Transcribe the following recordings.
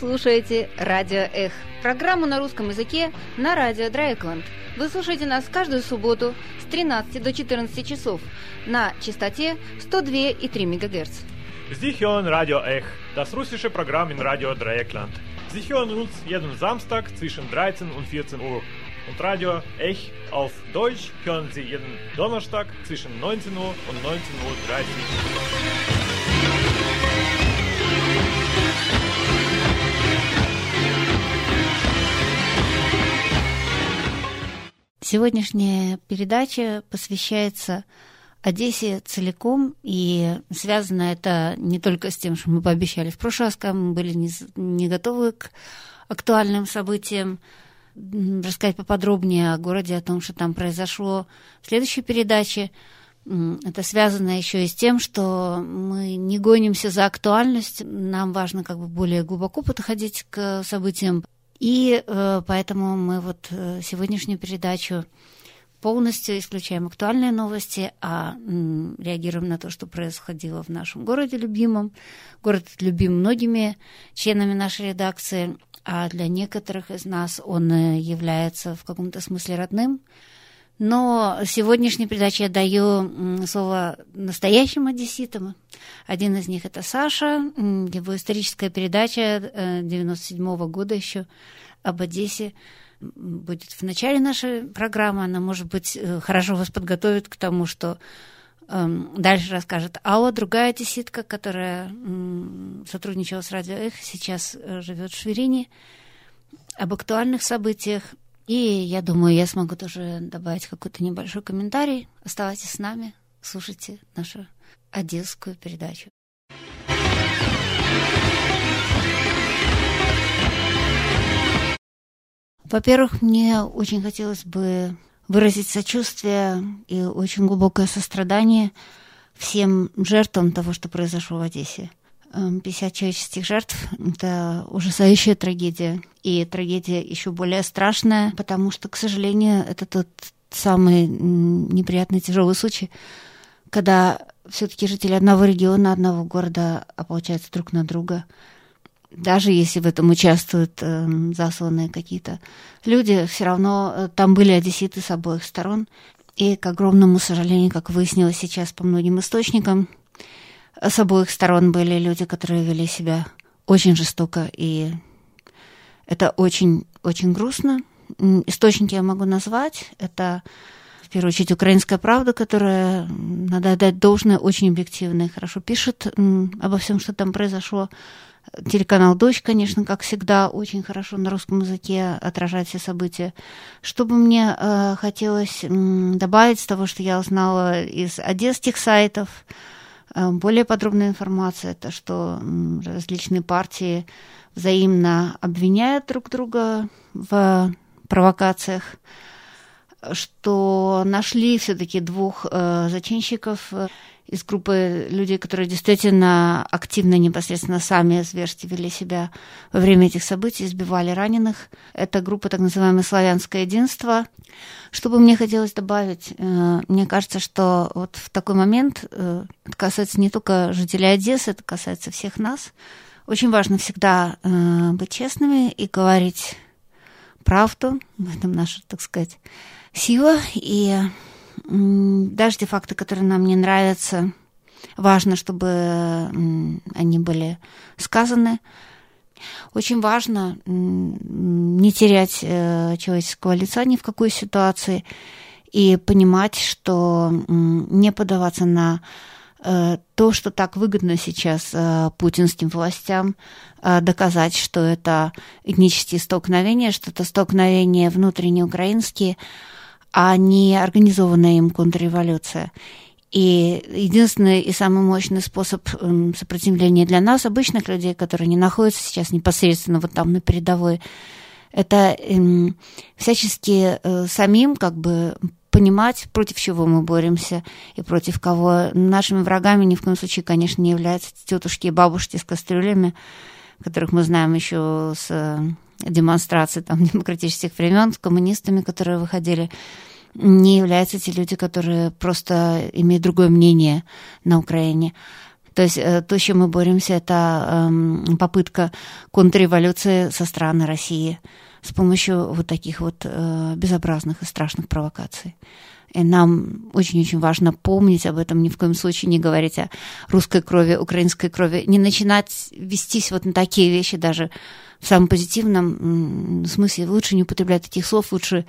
слушаете «Радио Эх» – программу на русском языке на радио Драйкланд. Вы слушаете нас каждую субботу с 13 до 14 часов на частоте 102,3 МГц. Hören Radio Ech, das russische Programm in Radio Dreieckland. Sie hören uns jeden Samstag zwischen 13 und 14 Uhr. Und Radio Ech auf Deutsch hören Sie jeden Donnerstag zwischen 19 Uhr und 19.30 Uhr. Сегодняшняя передача посвящается Одессе целиком, и связано это не только с тем, что мы пообещали в прошлый раз, когда мы были не, не готовы к актуальным событиям, рассказать поподробнее о городе, о том, что там произошло в следующей передаче. Это связано еще и с тем, что мы не гонимся за актуальность, нам важно как бы более глубоко подходить к событиям, и э, поэтому мы вот э, сегодняшнюю передачу полностью исключаем актуальные новости, а м, реагируем на то, что происходило в нашем городе любимом. Город любим многими членами нашей редакции, а для некоторых из нас он э, является в каком-то смысле родным. Но сегодняшней передаче я даю слово настоящим одесситам. Один из них это Саша, его историческая передача 97 -го года еще об Одессе будет в начале нашей программы. Она, может быть, э, хорошо вас подготовит к тому, что эм, дальше расскажет Алла, другая одесситка, которая сотрудничала с Радио Эх, сейчас э, живет в Шверине, об актуальных событиях и я думаю, я смогу тоже добавить какой-то небольшой комментарий. Оставайтесь с нами, слушайте нашу одесскую передачу. Во-первых, мне очень хотелось бы выразить сочувствие и очень глубокое сострадание всем жертвам того, что произошло в Одессе. 50 эм, человеческих жертв – это ужасающая трагедия. И трагедия еще более страшная, потому что, к сожалению, это тот самый неприятный, тяжелый случай, когда все-таки жители одного региона, одного города ополчаются друг на друга. Даже если в этом участвуют э, засланные какие-то люди, все равно э, там были одесситы с обоих сторон. И, к огромному сожалению, как выяснилось сейчас по многим источникам, с обоих сторон были люди, которые вели себя очень жестоко, и это очень-очень грустно. Источники я могу назвать. Это, в первую очередь, «Украинская правда», которая, надо отдать должное, очень объективно и хорошо пишет обо всем, что там произошло. Телеканал «Дождь», конечно, как всегда, очень хорошо на русском языке отражает все события. Что бы мне э, хотелось э, добавить с того, что я узнала из одесских сайтов – более подробная информация, это что различные партии взаимно обвиняют друг друга в провокациях, что нашли все-таки двух э, зачинщиков. э, из группы людей, которые действительно активно, непосредственно сами зверски вели себя во время этих событий, избивали раненых. Это группа так называемое «Славянское единство». Что бы мне хотелось добавить? Э, мне кажется, что вот в такой момент, э, это касается не только жителей Одессы, это касается всех нас, очень важно всегда э, быть честными и говорить правду. В этом наша, так сказать, сила. И даже те факты, которые нам не нравятся, важно, чтобы они были сказаны. Очень важно не терять э, человеческого лица ни в какой ситуации и понимать, что не подаваться на э, то, что так выгодно сейчас э, путинским властям, доказать, что это этнические столкновения, что это столкновения внутренне украинские, а не организованная им контрреволюция. И единственный и самый мощный способ эм, сопротивления для нас, обычных людей, которые не находятся сейчас непосредственно вот там на передовой, это эм, всячески э, самим как бы понимать, против чего мы боремся и против кого. Нашими врагами ни в коем случае, конечно, не являются тетушки и бабушки с кастрюлями, которых мы знаем еще с демонстраций там, демократических времен с коммунистами, которые выходили, не являются те люди, которые просто имеют другое мнение на Украине. То есть э, то, с чем мы боремся, это эм, попытка контрреволюции со стороны России с помощью вот таких вот э, безобразных и страшных провокаций. И нам очень-очень важно помнить об этом, ни в коем случае не говорить о русской крови, украинской крови, не начинать вестись вот на такие вещи даже в самом позитивном смысле. Лучше не употреблять этих слов, лучше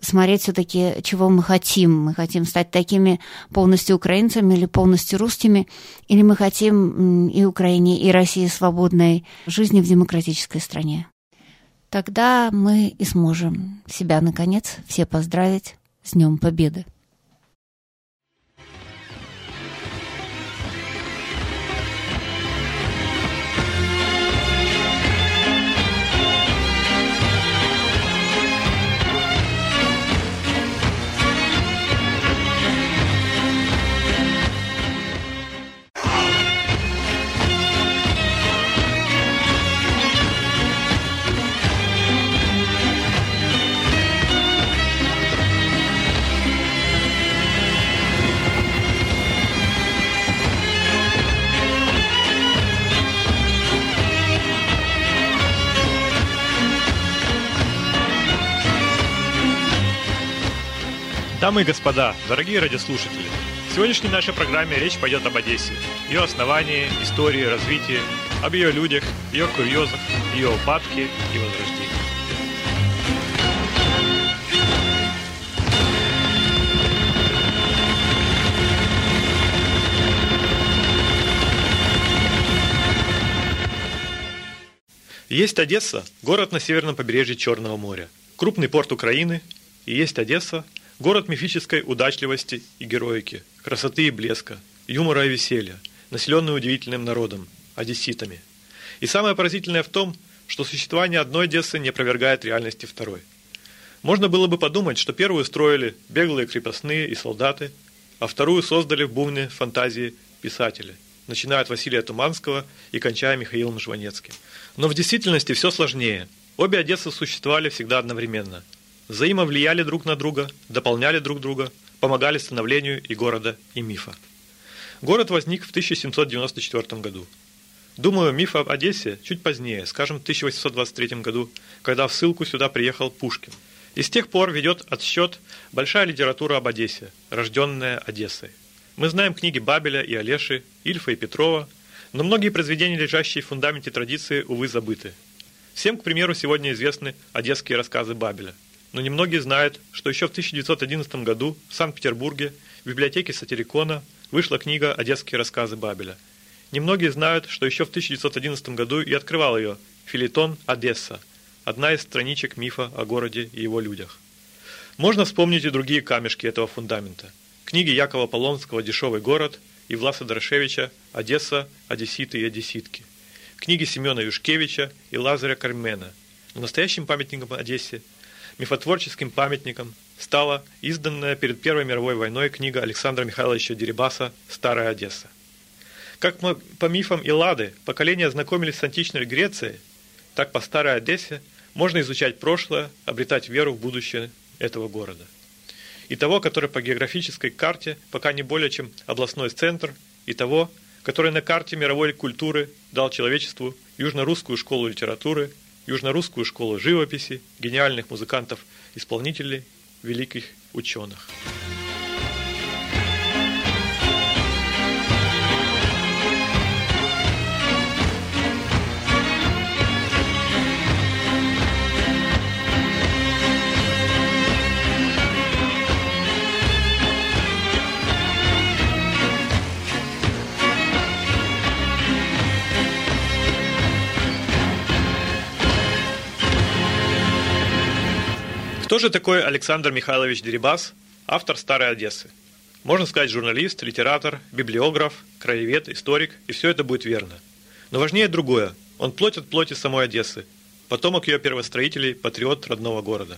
смотреть все-таки, чего мы хотим. Мы хотим стать такими полностью украинцами или полностью русскими, или мы хотим и Украине, и России свободной жизни в демократической стране. Тогда мы и сможем себя, наконец, все поздравить с Днем Победы. Дамы и господа, дорогие радиослушатели, в сегодняшней нашей программе речь пойдет об Одессе, ее основании, истории, развитии, об ее людях, ее курьезах, ее упадке и возрождении. Есть Одесса, город на северном побережье Черного моря, крупный порт Украины, и есть Одесса, Город мифической удачливости и героики, красоты и блеска, юмора и веселья, населенный удивительным народом, одесситами. И самое поразительное в том, что существование одной Одессы не опровергает реальности второй. Можно было бы подумать, что первую строили беглые крепостные и солдаты, а вторую создали в бумне фантазии писатели, начиная от Василия Туманского и кончая Михаилом Жванецким. Но в действительности все сложнее. Обе Одессы существовали всегда одновременно – взаимовлияли друг на друга, дополняли друг друга, помогали становлению и города, и мифа. Город возник в 1794 году. Думаю, миф об Одессе чуть позднее, скажем, в 1823 году, когда в ссылку сюда приехал Пушкин. И с тех пор ведет отсчет большая литература об Одессе, рожденная Одессой. Мы знаем книги Бабеля и Олеши, Ильфа и Петрова, но многие произведения, лежащие в фундаменте традиции, увы, забыты. Всем, к примеру, сегодня известны одесские рассказы Бабеля – но немногие знают, что еще в 1911 году в Санкт-Петербурге в библиотеке Сатирикона вышла книга «Одесские рассказы Бабеля». Немногие знают, что еще в 1911 году и открывал ее филитон «Одесса», одна из страничек мифа о городе и его людях. Можно вспомнить и другие камешки этого фундамента. Книги Якова Полонского «Дешевый город» и Власа Дорошевича «Одесса, одесситы и одесситки». Книги Семена Юшкевича и Лазаря Кармена. Но настоящим памятником Одессе – мифотворческим памятником стала изданная перед Первой мировой войной книга Александра Михайловича Дерибаса «Старая Одесса». Как мы по мифам Иллады поколения знакомились с античной Грецией, так по Старой Одессе можно изучать прошлое, обретать веру в будущее этого города. И того, который по географической карте пока не более чем областной центр, и того, который на карте мировой культуры дал человечеству южно-русскую школу литературы – южно-русскую школу живописи, гениальных музыкантов, исполнителей, великих ученых. Кто же такой Александр Михайлович Дерибас, автор «Старой Одессы»? Можно сказать, журналист, литератор, библиограф, краевед, историк, и все это будет верно. Но важнее другое. Он плоть от плоти самой Одессы, потомок ее первостроителей, патриот родного города.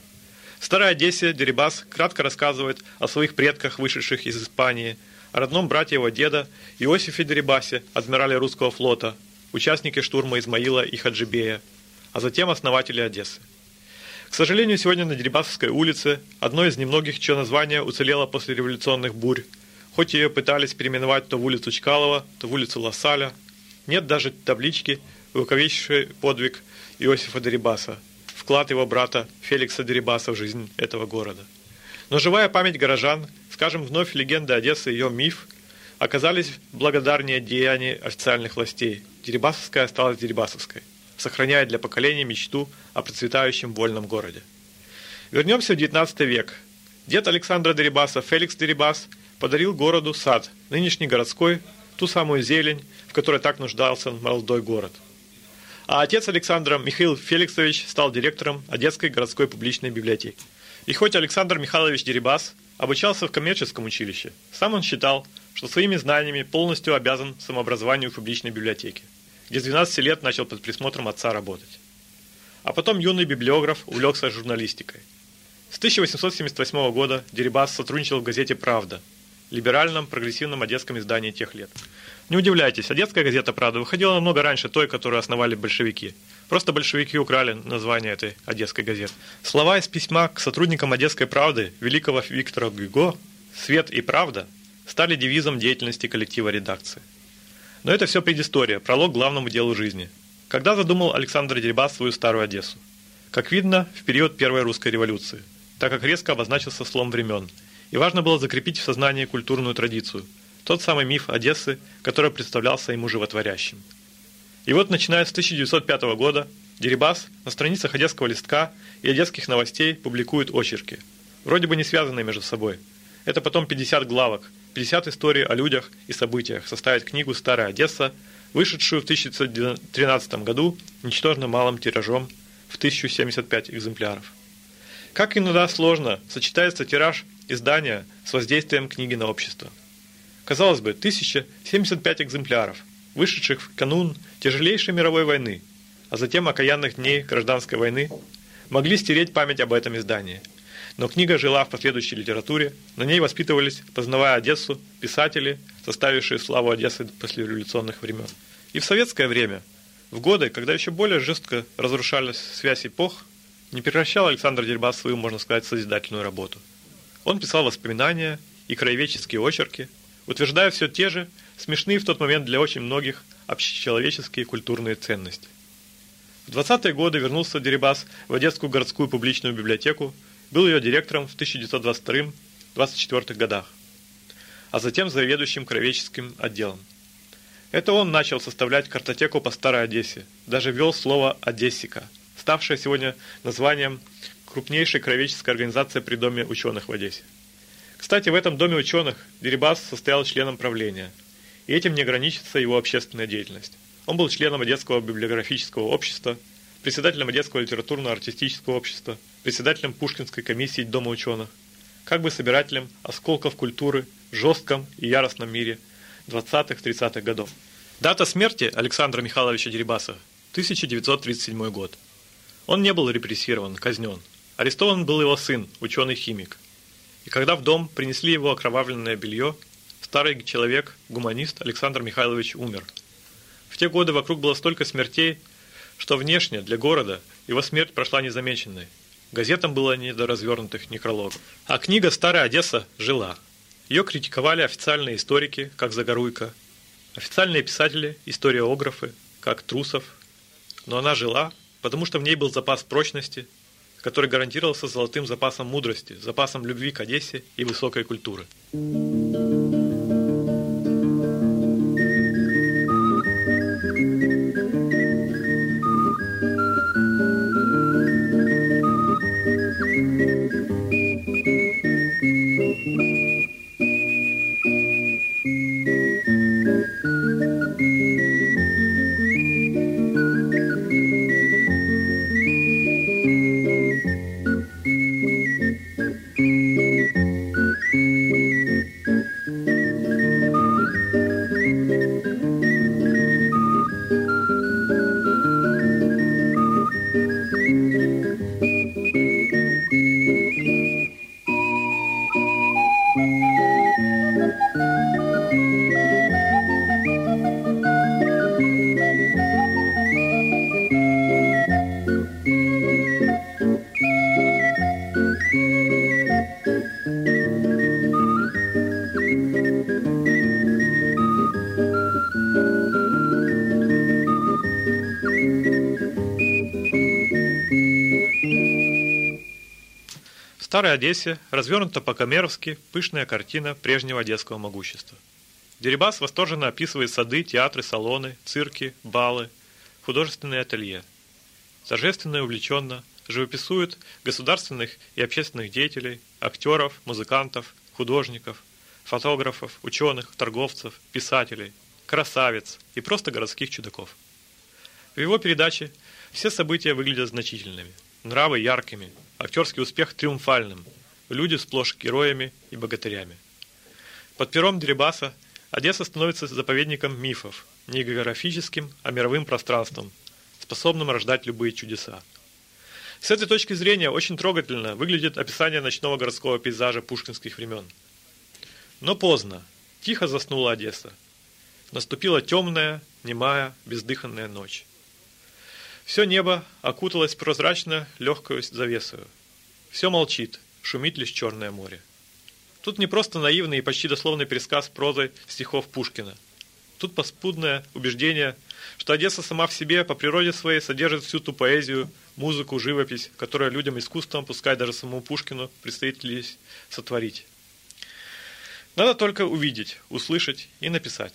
В Старой Одессе Дерибас кратко рассказывает о своих предках, вышедших из Испании, о родном брате его деда Иосифе Дерибасе, адмирале русского флота, участнике штурма Измаила и Хаджибея, а затем основателе Одессы. К сожалению, сегодня на Дерибасовской улице, одно из немногих, чье название уцелело после революционных бурь, хоть ее пытались переименовать то в улицу Чкалова, то в улицу Лассаля. Нет даже таблички, увековечившей подвиг Иосифа Дерибаса, вклад его брата Феликса Дерибаса в жизнь этого города. Но живая память горожан, скажем, вновь легенда Одессы и ее миф, оказались благодарнее деяний официальных властей. Дерибасовская осталась Дерибасовской, сохраняя для поколения мечту о процветающем вольном городе. Вернемся в XIX век. Дед Александра Дерибаса, Феликс Дерибас, подарил городу сад, нынешний городской, ту самую зелень, в которой так нуждался молодой город. А отец Александра, Михаил Феликсович, стал директором Одесской городской публичной библиотеки. И хоть Александр Михайлович Дерибас обучался в коммерческом училище, сам он считал, что своими знаниями полностью обязан самообразованию в публичной библиотеке, где с 12 лет начал под присмотром отца работать. А потом юный библиограф увлекся журналистикой. С 1878 года Дерибас сотрудничал в газете «Правда», либеральном, прогрессивном одесском издании тех лет. Не удивляйтесь, одесская газета «Правда» выходила намного раньше той, которую основали большевики. Просто большевики украли название этой одесской газеты. Слова из письма к сотрудникам «Одесской правды» великого Виктора Гюго «Свет и правда» стали девизом деятельности коллектива редакции. Но это все предыстория, пролог к главному делу жизни. Когда задумал Александр Дерибас свою старую Одессу? Как видно, в период Первой русской революции, так как резко обозначился слом времен, и важно было закрепить в сознании культурную традицию, тот самый миф Одессы, который представлялся ему животворящим. И вот, начиная с 1905 года, Дерибас на страницах Одесского листка и Одесских новостей публикует очерки, вроде бы не связанные между собой. Это потом 50 главок, 50 историй о людях и событиях составит книгу «Старая Одесса», вышедшую в 1913 году ничтожно малым тиражом в 1075 экземпляров. Как иногда сложно сочетается тираж издания с воздействием книги на общество. Казалось бы, 1075 экземпляров, вышедших в канун тяжелейшей мировой войны, а затем окаянных дней гражданской войны, могли стереть память об этом издании – но книга жила в последующей литературе, на ней воспитывались, познавая Одессу, писатели, составившие славу Одессы после революционных времен. И в советское время, в годы, когда еще более жестко разрушалась связь эпох, не прекращал Александр Дербас свою, можно сказать, созидательную работу. Он писал воспоминания и краеведческие очерки, утверждая все те же, смешные в тот момент для очень многих, общечеловеческие и культурные ценности. В 20-е годы вернулся Дерибас в Одесскую городскую публичную библиотеку, был ее директором в 1922-24 годах, а затем заведующим кровеческим отделом. Это он начал составлять картотеку по Старой Одессе, даже ввел слово «Одессика», ставшее сегодня названием крупнейшей кровеческой организации при Доме ученых в Одессе. Кстати, в этом Доме ученых Дерибас состоял членом правления, и этим не ограничится его общественная деятельность. Он был членом Одесского библиографического общества, председателем Одесского литературно-артистического общества, председателем Пушкинской комиссии Дома ученых, как бы собирателем осколков культуры в жестком и яростном мире 20-30-х годов. Дата смерти Александра Михайловича Дерибаса – 1937 год. Он не был репрессирован, казнен. Арестован был его сын, ученый-химик. И когда в дом принесли его окровавленное белье, старый человек, гуманист Александр Михайлович умер. В те годы вокруг было столько смертей, что внешне для города его смерть прошла незамеченной. Газетам было не до развернутых некрологов. А книга «Старая Одесса» жила. Ее критиковали официальные историки, как Загоруйко, официальные писатели, историографы, как Трусов. Но она жила, потому что в ней был запас прочности, который гарантировался золотым запасом мудрости, запасом любви к Одессе и высокой культуры. Старой Одессе развернута по-камеровски пышная картина прежнего одесского могущества. Дерибас восторженно описывает сады, театры, салоны, цирки, балы, художественные ателье. Торжественно и увлеченно живописует государственных и общественных деятелей, актеров, музыкантов, художников, фотографов, ученых, торговцев, писателей, красавиц и просто городских чудаков. В его передаче все события выглядят значительными, нравы яркими, актерский успех триумфальным, люди сплошь героями и богатырями. Под пером Дерибаса Одесса становится заповедником мифов, не географическим, а мировым пространством, способным рождать любые чудеса. С этой точки зрения очень трогательно выглядит описание ночного городского пейзажа пушкинских времен. Но поздно. Тихо заснула Одесса. Наступила темная, немая, бездыханная ночь. Все небо окуталось прозрачно легкую завесою. Все молчит, шумит лишь Черное море. Тут не просто наивный и почти дословный пересказ прозы стихов Пушкина. Тут поспудное убеждение, что Одесса сама в себе по природе своей содержит всю ту поэзию, музыку, живопись, которая людям искусством, пускай даже самому Пушкину, предстоит лишь сотворить. Надо только увидеть, услышать и написать.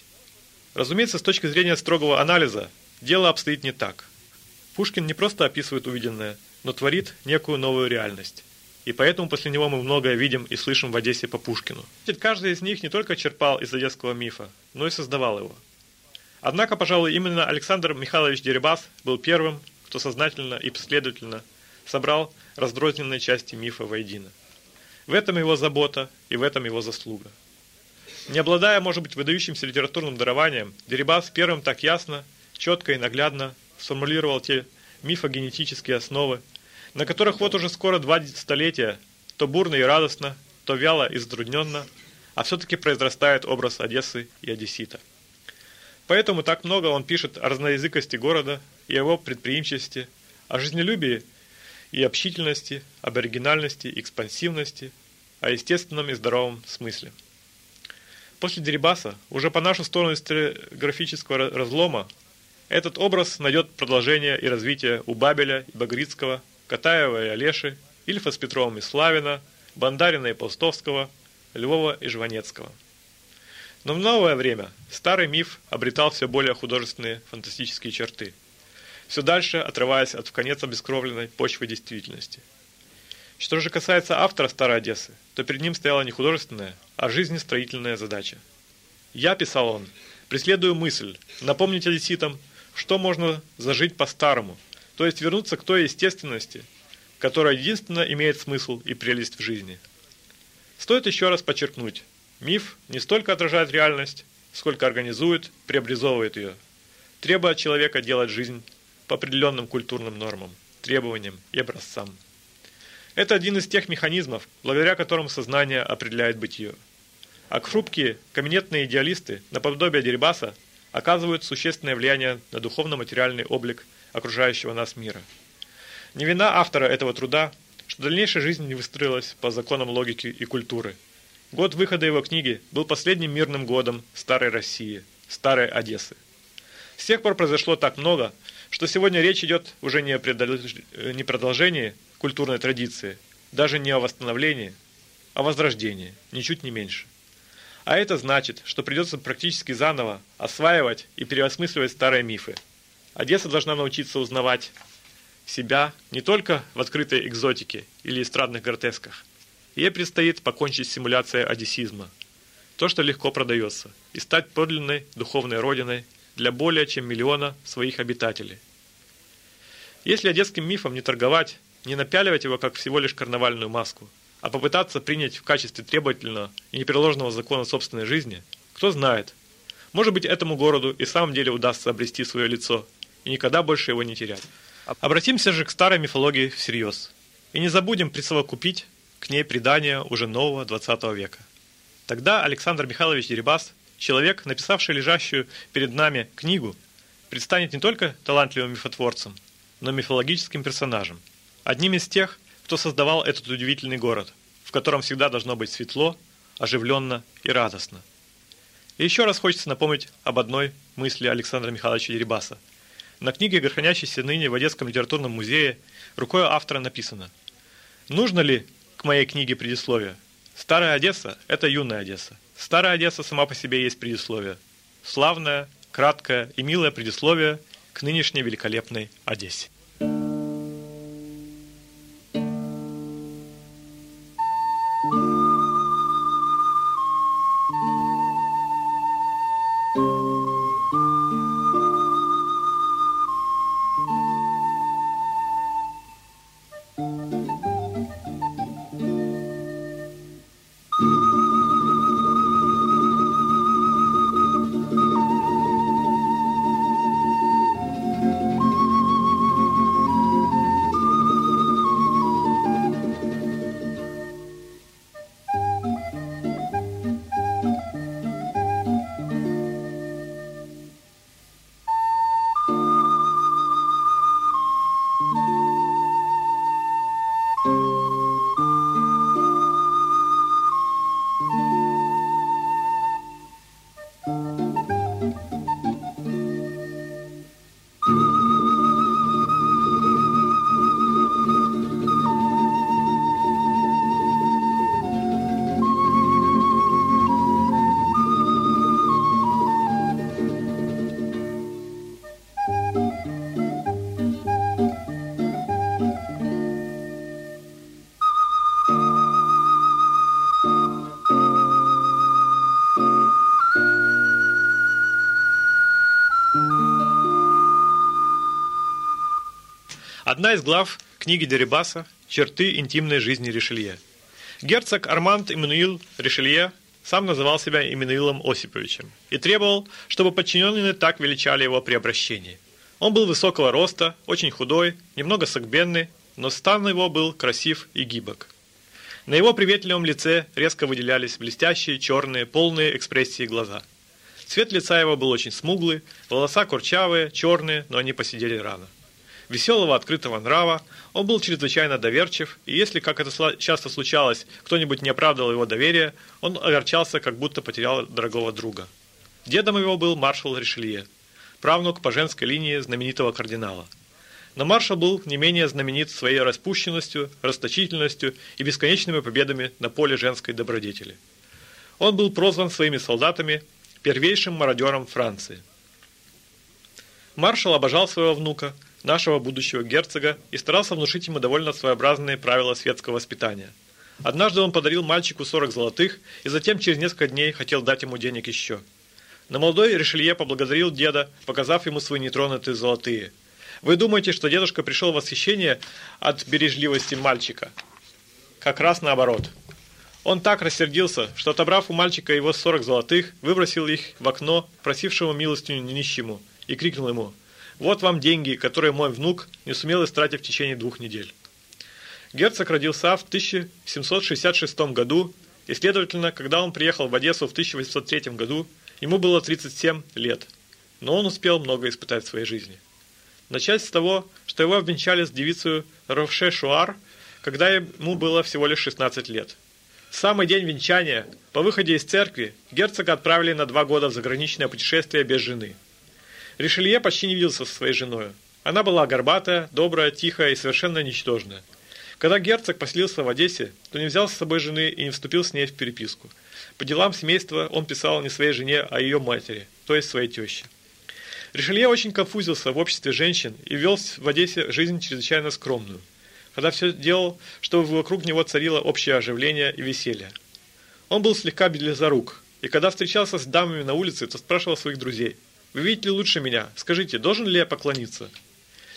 Разумеется, с точки зрения строгого анализа, дело обстоит не так. Пушкин не просто описывает увиденное, но творит некую новую реальность. И поэтому после него мы многое видим и слышим в Одессе по Пушкину. Каждый из них не только черпал из одесского мифа, но и создавал его. Однако, пожалуй, именно Александр Михайлович Дерибас был первым, кто сознательно и последовательно собрал раздрозненные части мифа воедино. В этом его забота и в этом его заслуга. Не обладая, может быть, выдающимся литературным дарованием, Дерибас первым так ясно, четко и наглядно сформулировал те мифогенетические основы, на которых вот уже скоро два столетия, то бурно и радостно, то вяло и затрудненно, а все-таки произрастает образ Одессы и Одессита. Поэтому так много он пишет о разноязыкости города и его предприимчивости, о жизнелюбии и общительности, об оригинальности, экспансивности, о естественном и здоровом смысле. После Дерибаса, уже по нашу сторону историографического разлома, этот образ найдет продолжение и развитие у Бабеля и Багрицкого, Катаева и Олеши, Ильфа с Петровым и Славина, Бандарина и Полстовского, Львова и Жванецкого. Но в новое время старый миф обретал все более художественные фантастические черты, все дальше отрываясь от в конец обескровленной почвы действительности – что же касается автора Старой Одессы, то перед ним стояла не художественная, а жизнестроительная задача. «Я», – писал он, – «преследую мысль, напомнить одесситам, что можно зажить по-старому, то есть вернуться к той естественности, которая единственно имеет смысл и прелесть в жизни». Стоит еще раз подчеркнуть, миф не столько отражает реальность, сколько организует, преобразовывает ее, требуя от человека делать жизнь по определенным культурным нормам, требованиям и образцам. Это один из тех механизмов, благодаря которым сознание определяет бытие. А хрупкие, каменетные идеалисты, наподобие Дерибаса, оказывают существенное влияние на духовно-материальный облик окружающего нас мира. Не вина автора этого труда, что дальнейшая жизнь не выстроилась по законам логики и культуры. Год выхода его книги был последним мирным годом старой России, старой Одессы. С тех пор произошло так много, что сегодня речь идет уже не о продолжении культурной традиции, даже не о восстановлении, а о возрождении, ничуть не меньше. А это значит, что придется практически заново осваивать и переосмысливать старые мифы. Одесса должна научиться узнавать себя не только в открытой экзотике или эстрадных гротесках. Ей предстоит покончить с симуляцией одессизма, то, что легко продается, и стать подлинной духовной родиной для более чем миллиона своих обитателей. Если одесским мифом не торговать, не напяливать его как всего лишь карнавальную маску, а попытаться принять в качестве требовательного и непреложного закона собственной жизни, кто знает, может быть этому городу и в самом деле удастся обрести свое лицо и никогда больше его не терять. Обратимся же к старой мифологии всерьез и не забудем присовокупить к ней предания уже нового XX века. Тогда Александр Михайлович Дерибас, человек, написавший лежащую перед нами книгу, предстанет не только талантливым мифотворцем, но мифологическим персонажем – Одним из тех, кто создавал этот удивительный город, в котором всегда должно быть светло, оживленно и радостно. И еще раз хочется напомнить об одной мысли Александра Михайловича Дерибаса. На книге, хранящейся ныне в Одесском литературном музее, рукой автора написано «Нужно ли к моей книге предисловие. Старая Одесса – это юная Одесса. Старая Одесса сама по себе есть предисловие. Славное, краткое и милое предисловие к нынешней великолепной Одессе. Из глав книги Дерибаса «Черты интимной жизни Ришелье». Герцог Арманд Эммануил Ришелье сам называл себя Эммануилом Осиповичем и требовал, чтобы подчиненные так величали его при обращении. Он был высокого роста, очень худой, немного согбенный, но стан его был красив и гибок. На его приветливом лице резко выделялись блестящие, черные, полные экспрессии глаза. Цвет лица его был очень смуглый, волоса курчавые, черные, но они посидели рано веселого, открытого нрава, он был чрезвычайно доверчив, и если, как это часто случалось, кто-нибудь не оправдывал его доверия, он огорчался, как будто потерял дорогого друга. Дедом его был маршал Ришелье, правнук по женской линии знаменитого кардинала. Но маршал был не менее знаменит своей распущенностью, расточительностью и бесконечными победами на поле женской добродетели. Он был прозван своими солдатами первейшим мародером Франции. Маршал обожал своего внука – нашего будущего герцога и старался внушить ему довольно своеобразные правила светского воспитания. Однажды он подарил мальчику 40 золотых и затем через несколько дней хотел дать ему денег еще. На молодой Ришелье поблагодарил деда, показав ему свои нетронутые золотые. Вы думаете, что дедушка пришел в восхищение от бережливости мальчика? Как раз наоборот. Он так рассердился, что, отобрав у мальчика его 40 золотых, выбросил их в окно просившему милостыню нищему и крикнул ему вот вам деньги, которые мой внук не сумел истратить в течение двух недель. Герцог родился в 1766 году, и, следовательно, когда он приехал в Одессу в 1803 году, ему было 37 лет, но он успел много испытать в своей жизни. Начать с того, что его обвенчали с девицей Ровше Шуар, когда ему было всего лишь 16 лет. В самый день венчания, по выходе из церкви, герцога отправили на два года в заграничное путешествие без жены – Ришелье почти не виделся со своей женой. Она была горбатая, добрая, тихая и совершенно ничтожная. Когда герцог поселился в Одессе, то не взял с собой жены и не вступил с ней в переписку. По делам семейства он писал не своей жене, а ее матери, то есть своей теще. Ришелье очень конфузился в обществе женщин и вел в Одессе жизнь чрезвычайно скромную, когда все делал, чтобы вокруг него царило общее оживление и веселье. Он был слегка близорук, и когда встречался с дамами на улице, то спрашивал своих друзей – вы видите лучше меня. Скажите, должен ли я поклониться?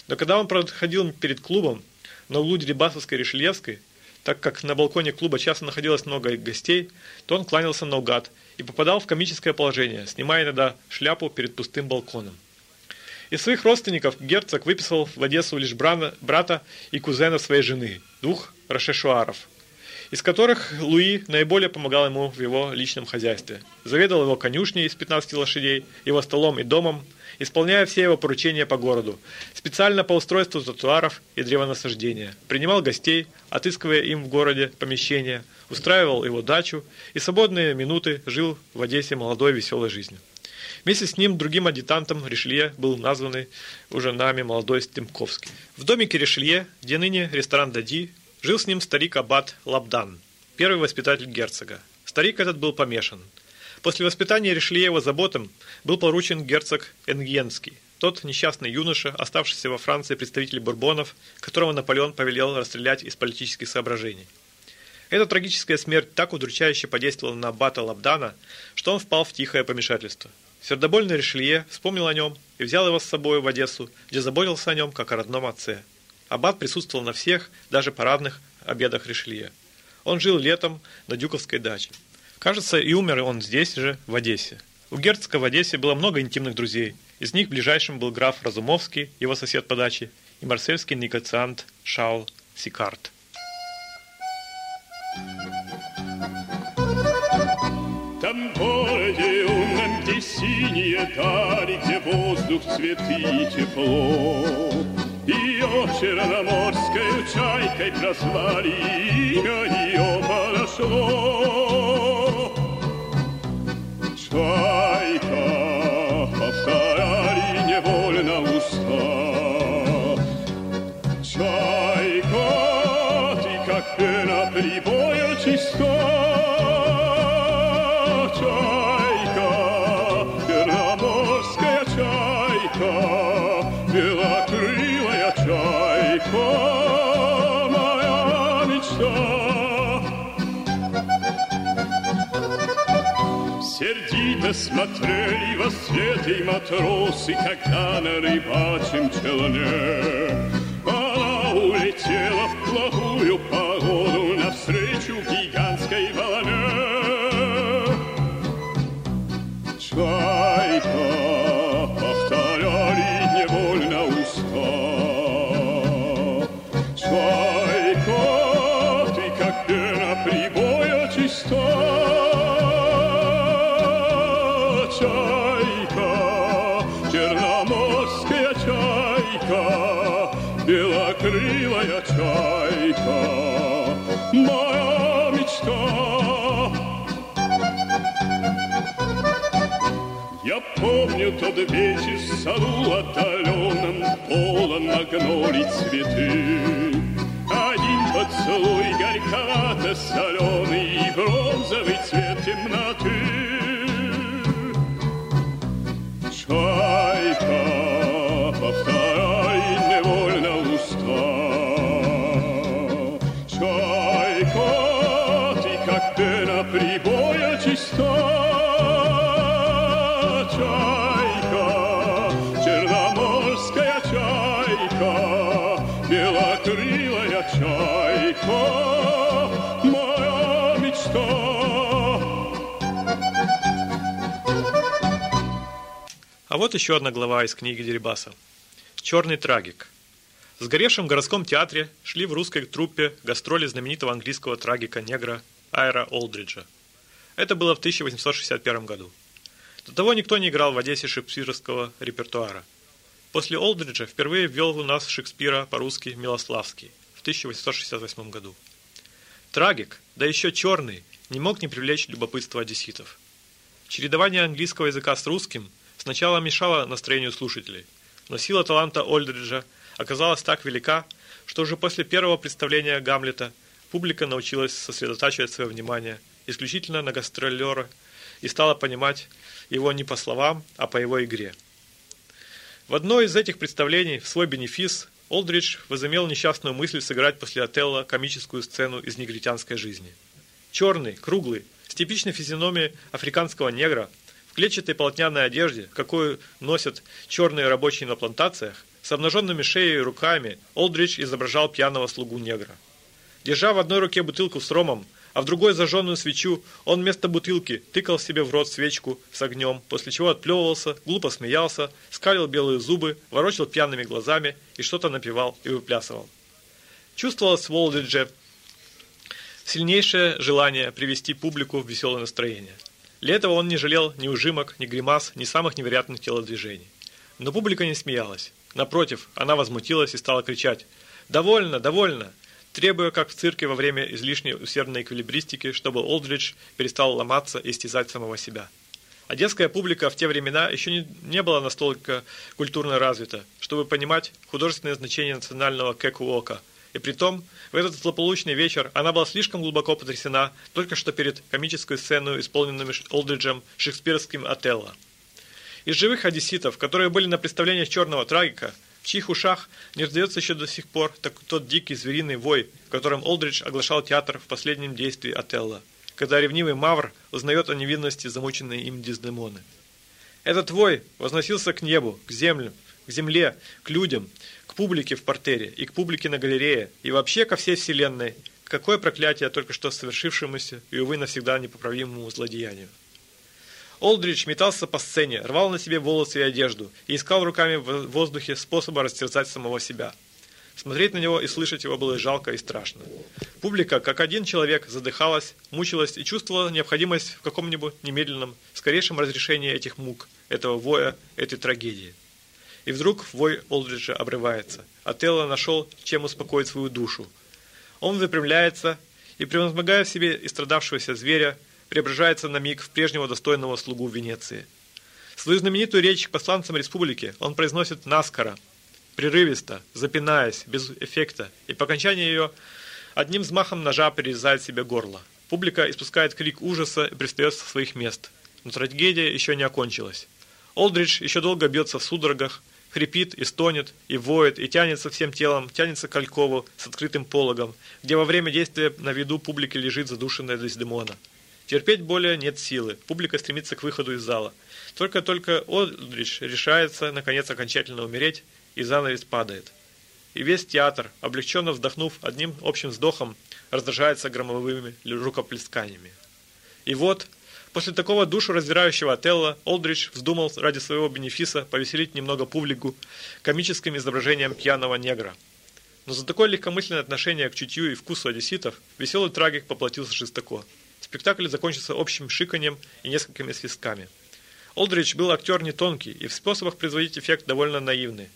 Но когда он проходил перед клубом на углу Дерибасовской и Ришельевской, так как на балконе клуба часто находилось много гостей, то он кланялся наугад и попадал в комическое положение, снимая иногда шляпу перед пустым балконом. Из своих родственников герцог выписал в Одессу лишь брата и кузена своей жены, двух рошешуаров – из которых Луи наиболее помогал ему в его личном хозяйстве. Заведовал его конюшней из 15 лошадей, его столом и домом, исполняя все его поручения по городу, специально по устройству тротуаров и древонасаждения, принимал гостей, отыскивая им в городе помещения, устраивал его дачу и свободные минуты жил в Одессе молодой веселой жизнью. Вместе с ним другим адъютантом Ришелье был названный уже нами молодой Стемковский. В домике Ришелье, где ныне ресторан Дади, Жил с ним старик Аббат Лабдан, первый воспитатель герцога. Старик этот был помешан. После воспитания Ришелье его заботам был поручен герцог Энгенский, тот несчастный юноша, оставшийся во Франции представитель бурбонов, которого Наполеон повелел расстрелять из политических соображений. Эта трагическая смерть так удручающе подействовала на аббата Лабдана, что он впал в тихое помешательство. Сердобольный Ришелье вспомнил о нем и взял его с собой в Одессу, где заботился о нем, как о родном отце. Аббат присутствовал на всех, даже парадных обедах Ришелье. Он жил летом на Дюковской даче. Кажется, и умер он здесь же, в Одессе. У герцога в Одессе было много интимных друзей. Из них ближайшим был граф Разумовский, его сосед по даче, и марсельский негациант Шаул Сикарт. Там городе умном, где синие дали, где воздух, цветы и тепло. Ее черноморской чайкой прозвали, имя ее подошло. Чайка, повторяли невольно уста. Чайка, ты как пена прибоя чиста. Чайка, черноморская чайка, белокрылая смотрели во свет и матросы, когда на рыбачьем челне Она улетела в плохую погоду навстречу гигантской волне. Чайка, чайка, моя мечта. Я помню тот вечер в саду отдаленном, полон магнолий цветы. Один поцелуй горьковато-соленый бронзовый цвет темноты. Вот еще одна глава из книги Дерибаса. «Черный трагик». В сгоревшем городском театре шли в русской труппе гастроли знаменитого английского трагика-негра Айра Олдриджа. Это было в 1861 году. До того никто не играл в Одессе шекспировского репертуара. После Олдриджа впервые ввел у нас Шекспира по-русски Милославский в 1868 году. Трагик, да еще черный, не мог не привлечь любопытство одесситов. Чередование английского языка с русским сначала мешало настроению слушателей, но сила таланта Ольдриджа оказалась так велика, что уже после первого представления Гамлета публика научилась сосредотачивать свое внимание исключительно на гастролера и стала понимать его не по словам, а по его игре. В одно из этих представлений, в свой бенефис, Олдридж возымел несчастную мысль сыграть после Отелла комическую сцену из негритянской жизни. Черный, круглый, с типичной физиономией африканского негра, клетчатой полотняной одежде, какую носят черные рабочие на плантациях, с обнаженными шеей и руками, Олдридж изображал пьяного слугу негра. Держа в одной руке бутылку с ромом, а в другой зажженную свечу, он вместо бутылки тыкал себе в рот свечку с огнем, после чего отплевывался, глупо смеялся, скалил белые зубы, ворочал пьяными глазами и что-то напевал и выплясывал. Чувствовалось в Олдридже сильнейшее желание привести публику в веселое настроение. Для этого он не жалел ни ужимок, ни гримас, ни самых невероятных телодвижений. Но публика не смеялась. Напротив, она возмутилась и стала кричать «Довольно, довольно!», требуя, как в цирке во время излишней усердной эквилибристики, чтобы Олдридж перестал ломаться и истязать самого себя. Одесская публика в те времена еще не, не была настолько культурно развита, чтобы понимать художественное значение национального кэкуока И притом, в этот злополучный вечер она была слишком глубоко потрясена только что перед комической сценой, исполненными Олдриджем шекспировским Отелло. Из живых одесситов, которые были на представлениях черного трагика, в чьих ушах не раздается еще до сих пор так, тот дикий звериный вой, которым Олдридж оглашал театр в последнем действии Отелло, когда ревнивый Мавр узнает о невинности замученной им Диздемоны. Этот вой возносился к небу, к земле, к земле, к людям, к публике в портере и к публике на галерее, и вообще ко всей вселенной. Какое проклятие только что совершившемуся и, увы, навсегда непоправимому злодеянию. Олдридж метался по сцене, рвал на себе волосы и одежду и искал руками в воздухе способа растерзать самого себя. Смотреть на него и слышать его было жалко и страшно. Публика, как один человек, задыхалась, мучилась и чувствовала необходимость в каком-нибудь немедленном, скорейшем разрешении этих мук, этого воя, этой трагедии. И вдруг вой Олдриджа обрывается. а Телла нашел, чем успокоить свою душу. Он выпрямляется и, превозмогая в себе истрадавшегося зверя, преображается на миг в прежнего достойного слугу Венеции. Свою знаменитую речь к посланцам республики он произносит наскоро, прерывисто, запинаясь, без эффекта, и по окончании ее одним взмахом ножа перерезает себе горло. Публика испускает крик ужаса и пристает со своих мест. Но трагедия еще не окончилась. Олдридж еще долго бьется в судорогах, хрипит и стонет, и воет, и тянется всем телом, тянется к Алькову с открытым пологом, где во время действия на виду публики лежит задушенная Дездемона. Терпеть более нет силы, публика стремится к выходу из зала. Только-только Олдридж решается, наконец, окончательно умереть, и занавес падает. И весь театр, облегченно вздохнув одним общим вздохом, раздражается громовыми рукоплесканиями. И вот, после такого душу раздирающего Отелла, Олдридж вздумал ради своего бенефиса повеселить немного публику комическим изображением пьяного негра. Но за такое легкомысленное отношение к чутью и вкусу одесситов веселый трагик поплатился жестоко. Спектакль закончился общим шиканьем и несколькими свистками. Олдридж был актер не тонкий и в способах производить эффект довольно наивный.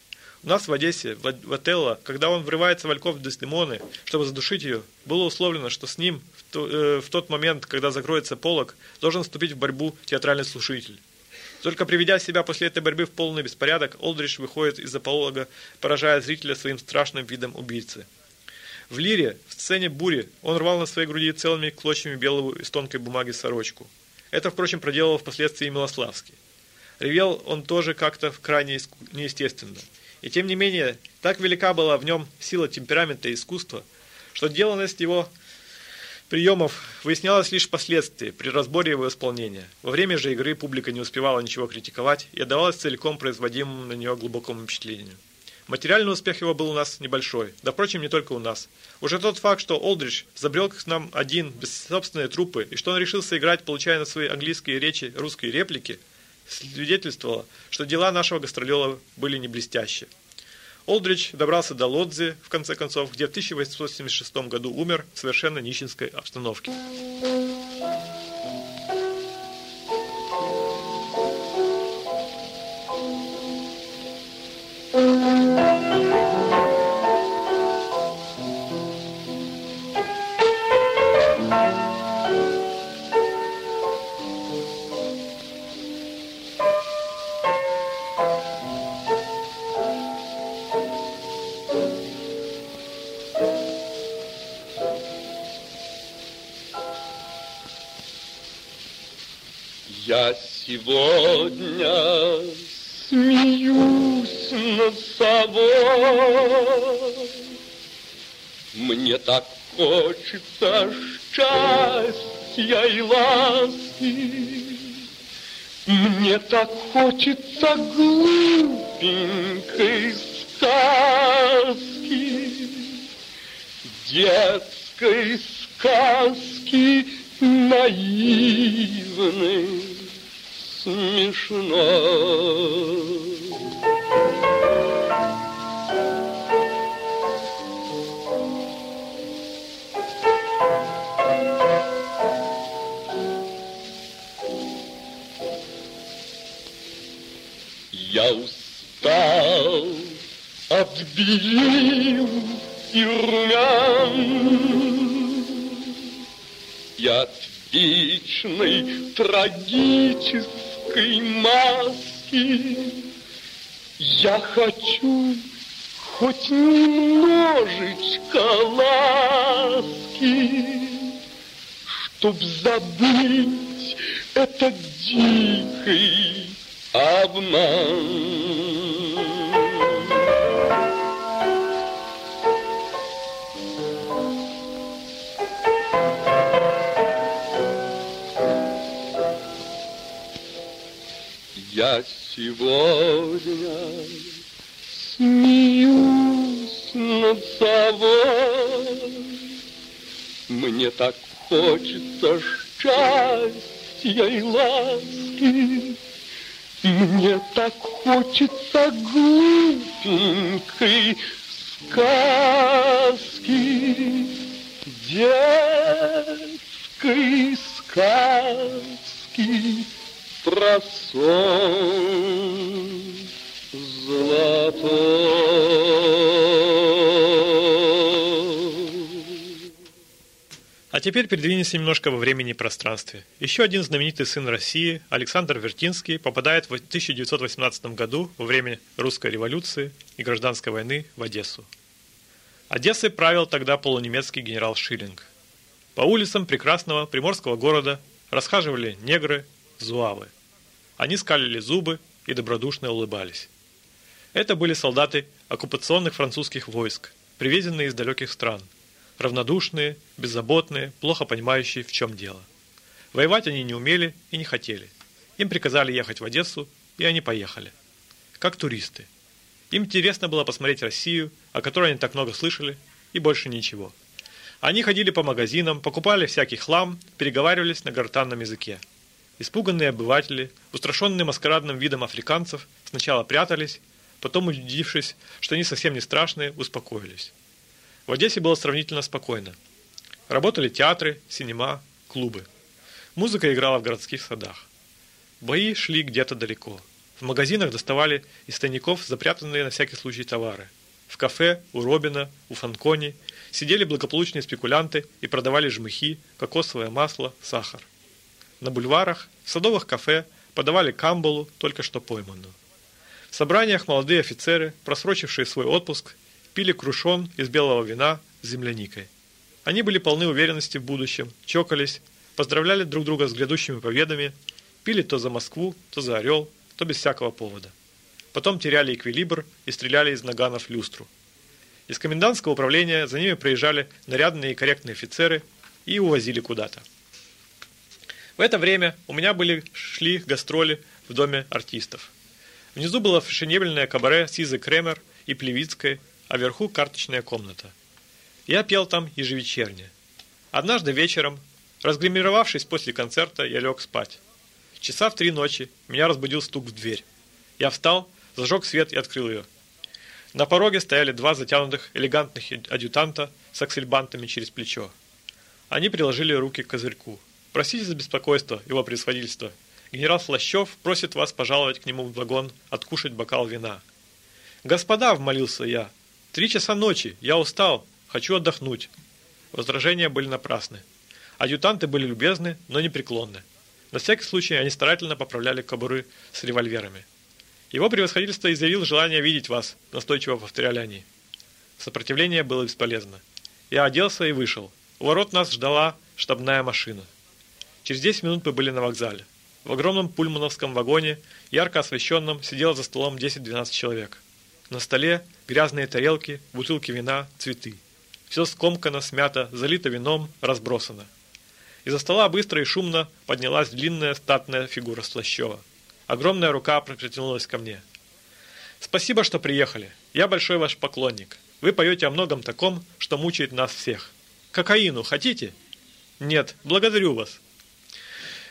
У нас в Одессе, в Отелло, когда он врывается в Альков Деснемоны, чтобы задушить ее, было условлено, что с ним в, то, э, в тот момент, когда закроется полог, должен вступить в борьбу театральный слушатель. Только приведя себя после этой борьбы в полный беспорядок, Олдридж выходит из-за полога, поражая зрителя своим страшным видом убийцы. В лире, в сцене бури, он рвал на своей груди целыми клочьями белую из тонкой бумаги сорочку. Это, впрочем, проделал впоследствии Милославский. Ревел он тоже как-то крайне неестественно – и тем не менее, так велика была в нем сила темперамента и искусства, что деланность его приемов выяснялась лишь впоследствии, при разборе его исполнения. Во время же игры публика не успевала ничего критиковать и отдавалась целиком производимому на нее глубокому впечатлению. Материальный успех его был у нас небольшой, да, впрочем, не только у нас. Уже тот факт, что Олдридж забрел к нам один, без собственной труппы, и что он решился играть, получая на свои английские речи русские реплики – свидетельствовало, что дела нашего гастролера были не блестящие. Олдрич добрался до Лодзи, в конце концов, где в 1876 году умер в совершенно нищенской обстановке. Я сегодня смеюсь над собой. Мне так хочется счастья и ласки. Мне так хочется глупенькой сказки, детской сказки наивной смешно. Я устал от белил и румян, и от вечной трагической маски. Я хочу хоть немножечко ласки, Чтоб забыть этот дикий обман. Я сегодня смеюсь над собой. Мне так хочется счастья и ласки. Мне так хочется глупенькой сказки, детской сказки про сон золотой. А теперь передвинемся немножко во времени и пространстве. Еще один знаменитый сын России, Александр Вертинский, попадает в 1918 году во время русской революции и гражданской войны в Одессу. Одессой правил тогда полунемецкий генерал Шиллинг. По улицам прекрасного приморского города расхаживали негры, зуавы. Они скалили зубы и добродушно улыбались. Это были солдаты оккупационных французских войск, привезенные из далеких стран, равнодушные, беззаботные, плохо понимающие, в чем дело. Воевать они не умели и не хотели. Им приказали ехать в Одессу, и они поехали. Как туристы. Им интересно было посмотреть Россию, о которой они так много слышали, и больше ничего. Они ходили по магазинам, покупали всякий хлам, переговаривались на гортанном языке. Испуганные обыватели, устрашенные маскарадным видом африканцев, сначала прятались, потом, убедившись, что они совсем не страшные, успокоились. В Одессе было сравнительно спокойно. Работали театры, синема, клубы. Музыка играла в городских садах. Бои шли где-то далеко. В магазинах доставали из тайников запрятанные на всякий случай товары. В кафе, у Робина, у Фанкони сидели благополучные спекулянты и продавали жмыхи, кокосовое масло, сахар. На бульварах, в садовых кафе подавали камбалу, только что пойманную. В собраниях молодые офицеры, просрочившие свой отпуск, пили крушон из белого вина с земляникой. Они были полны уверенности в будущем, чокались, поздравляли друг друга с грядущими победами, пили то за Москву, то за Орел, то без всякого повода. Потом теряли эквилибр и стреляли из наганов люстру. Из комендантского управления за ними приезжали нарядные и корректные офицеры и увозили куда-то. В это время у меня были шли гастроли в доме артистов. Внизу было фешенебельное кабаре Сизы Кремер и Плевицкой, а вверху карточная комната. Я пел там ежевечерне. Однажды вечером, разгримировавшись после концерта, я лег спать. Часа в три ночи меня разбудил стук в дверь. Я встал, зажег свет и открыл ее. На пороге стояли два затянутых элегантных адъютанта с аксельбантами через плечо. Они приложили руки к козырьку. Простите за беспокойство, его превосходительство. Генерал Слащев просит вас пожаловать к нему в вагон, откушать бокал вина. Господа, вмолился я, три часа ночи, я устал, хочу отдохнуть. Возражения были напрасны. Адъютанты были любезны, но непреклонны. На всякий случай они старательно поправляли кобуры с револьверами. Его превосходительство изъявил желание видеть вас, настойчиво повторяли они. Сопротивление было бесполезно. Я оделся и вышел. У ворот нас ждала штабная машина. Через 10 минут мы были на вокзале. В огромном пульмановском вагоне, ярко освещенном, сидело за столом 10-12 человек. На столе грязные тарелки, бутылки вина, цветы. Все скомкано, смято, залито вином, разбросано. Из-за стола быстро и шумно поднялась длинная статная фигура Слащева. Огромная рука протянулась ко мне. «Спасибо, что приехали. Я большой ваш поклонник. Вы поете о многом таком, что мучает нас всех. Кокаину хотите?» «Нет, благодарю вас.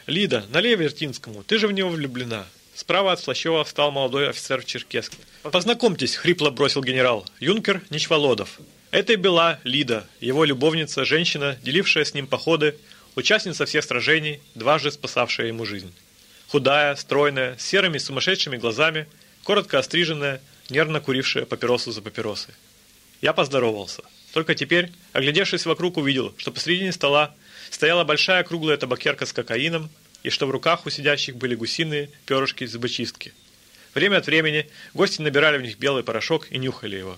«Лида, налей Вертинскому, ты же в него влюблена». Справа от Слащева встал молодой офицер в. «Познакомьтесь», — хрипло бросил генерал, — «юнкер Ничволодов». Это и была Лида, его любовница, женщина, делившая с ним походы, участница всех сражений, дважды спасавшая ему жизнь. Худая, стройная, с серыми сумасшедшими глазами, коротко остриженная, нервно курившая папиросу за папиросой. Я поздоровался. Только теперь, оглядевшись вокруг, увидел, что посредине стола стояла большая круглая табакерка с кокаином, и что в руках у сидящих были гусиные перышки зубочистки. Время от времени гости набирали в них белый порошок и нюхали его.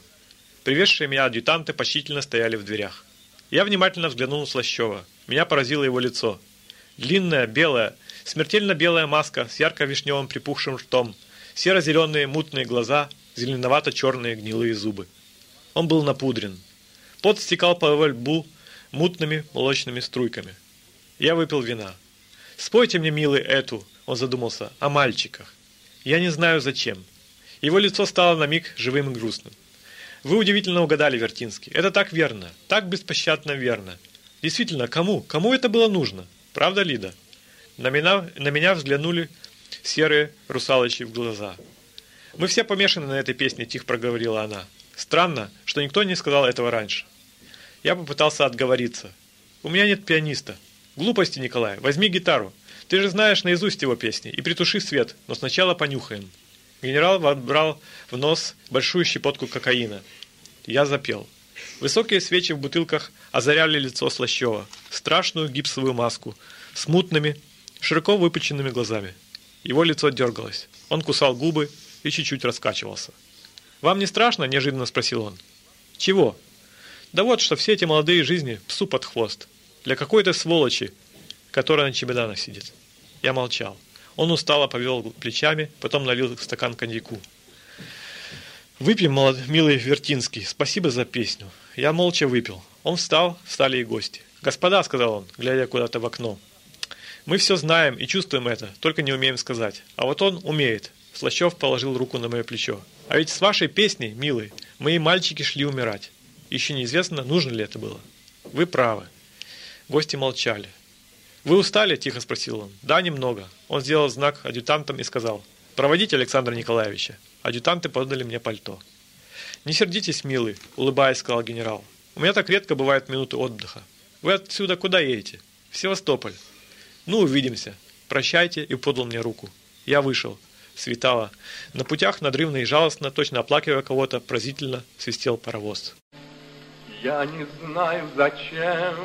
Привезшие меня адъютанты почтительно стояли в дверях. Я внимательно взглянул на Слащева. Меня поразило его лицо. Длинная, белая, смертельно белая маска с ярко-вишневым припухшим ртом, серо-зеленые мутные глаза, зеленовато-черные гнилые зубы. Он был напудрен. Пот стекал по его лбу мутными молочными струйками. Я выпил вина. «Спойте мне, милый, эту», — он задумался, — «о мальчиках». Я не знаю зачем. Его лицо стало на миг живым и грустным. Вы удивительно угадали, Вертинский. Это так верно, так беспощадно верно. Действительно, кому? Кому это было нужно? Правда, Лида? На меня, на меня взглянули серые русалочи в глаза. Мы все помешаны на этой песне, тихо проговорила она. Странно, что никто не сказал этого раньше. Я попытался отговориться. У меня нет пианиста. Глупости, Николай, возьми гитару. Ты же знаешь наизусть его песни. И притуши свет, но сначала понюхаем. Генерал вобрал в нос большую щепотку кокаина. Я запел. Высокие свечи в бутылках озаряли лицо Слащева, страшную гипсовую маску, с мутными, широко выпученными глазами. Его лицо дергалось. Он кусал губы и чуть-чуть раскачивался. «Вам не страшно?» – неожиданно спросил он. «Чего?» «Да вот, что все эти молодые жизни псу под хвост. Для какой-то сволочи, которая на чемоданах сидит». Я молчал. Он устало повел плечами, потом налил стакан коньяку. «Выпьем, молод... милый Вертинский, спасибо за песню». Я молча выпил. Он встал, встали и гости. «Господа», — сказал он, глядя куда-то в окно, — «мы все знаем и чувствуем это, только не умеем сказать. А вот он умеет». Слащев положил руку на мое плечо. «А ведь с вашей песней, милый, мои мальчики шли умирать. Еще неизвестно, нужно ли это было». «Вы правы». Гости молчали. «Вы устали?» – тихо спросил он. «Да, немного». Он сделал знак адъютантам и сказал. «Проводите Александра Николаевича». Адъютанты подали мне пальто. «Не сердитесь, милый», – улыбаясь, сказал генерал. «У меня так редко бывают минуты отдыха. Вы отсюда куда едете?» «В Севастополь». «Ну, увидимся». «Прощайте» и подал мне руку. Я вышел. Светало. На путях надрывно и жалостно, точно оплакивая кого-то, поразительно свистел паровоз. Я не знаю, зачем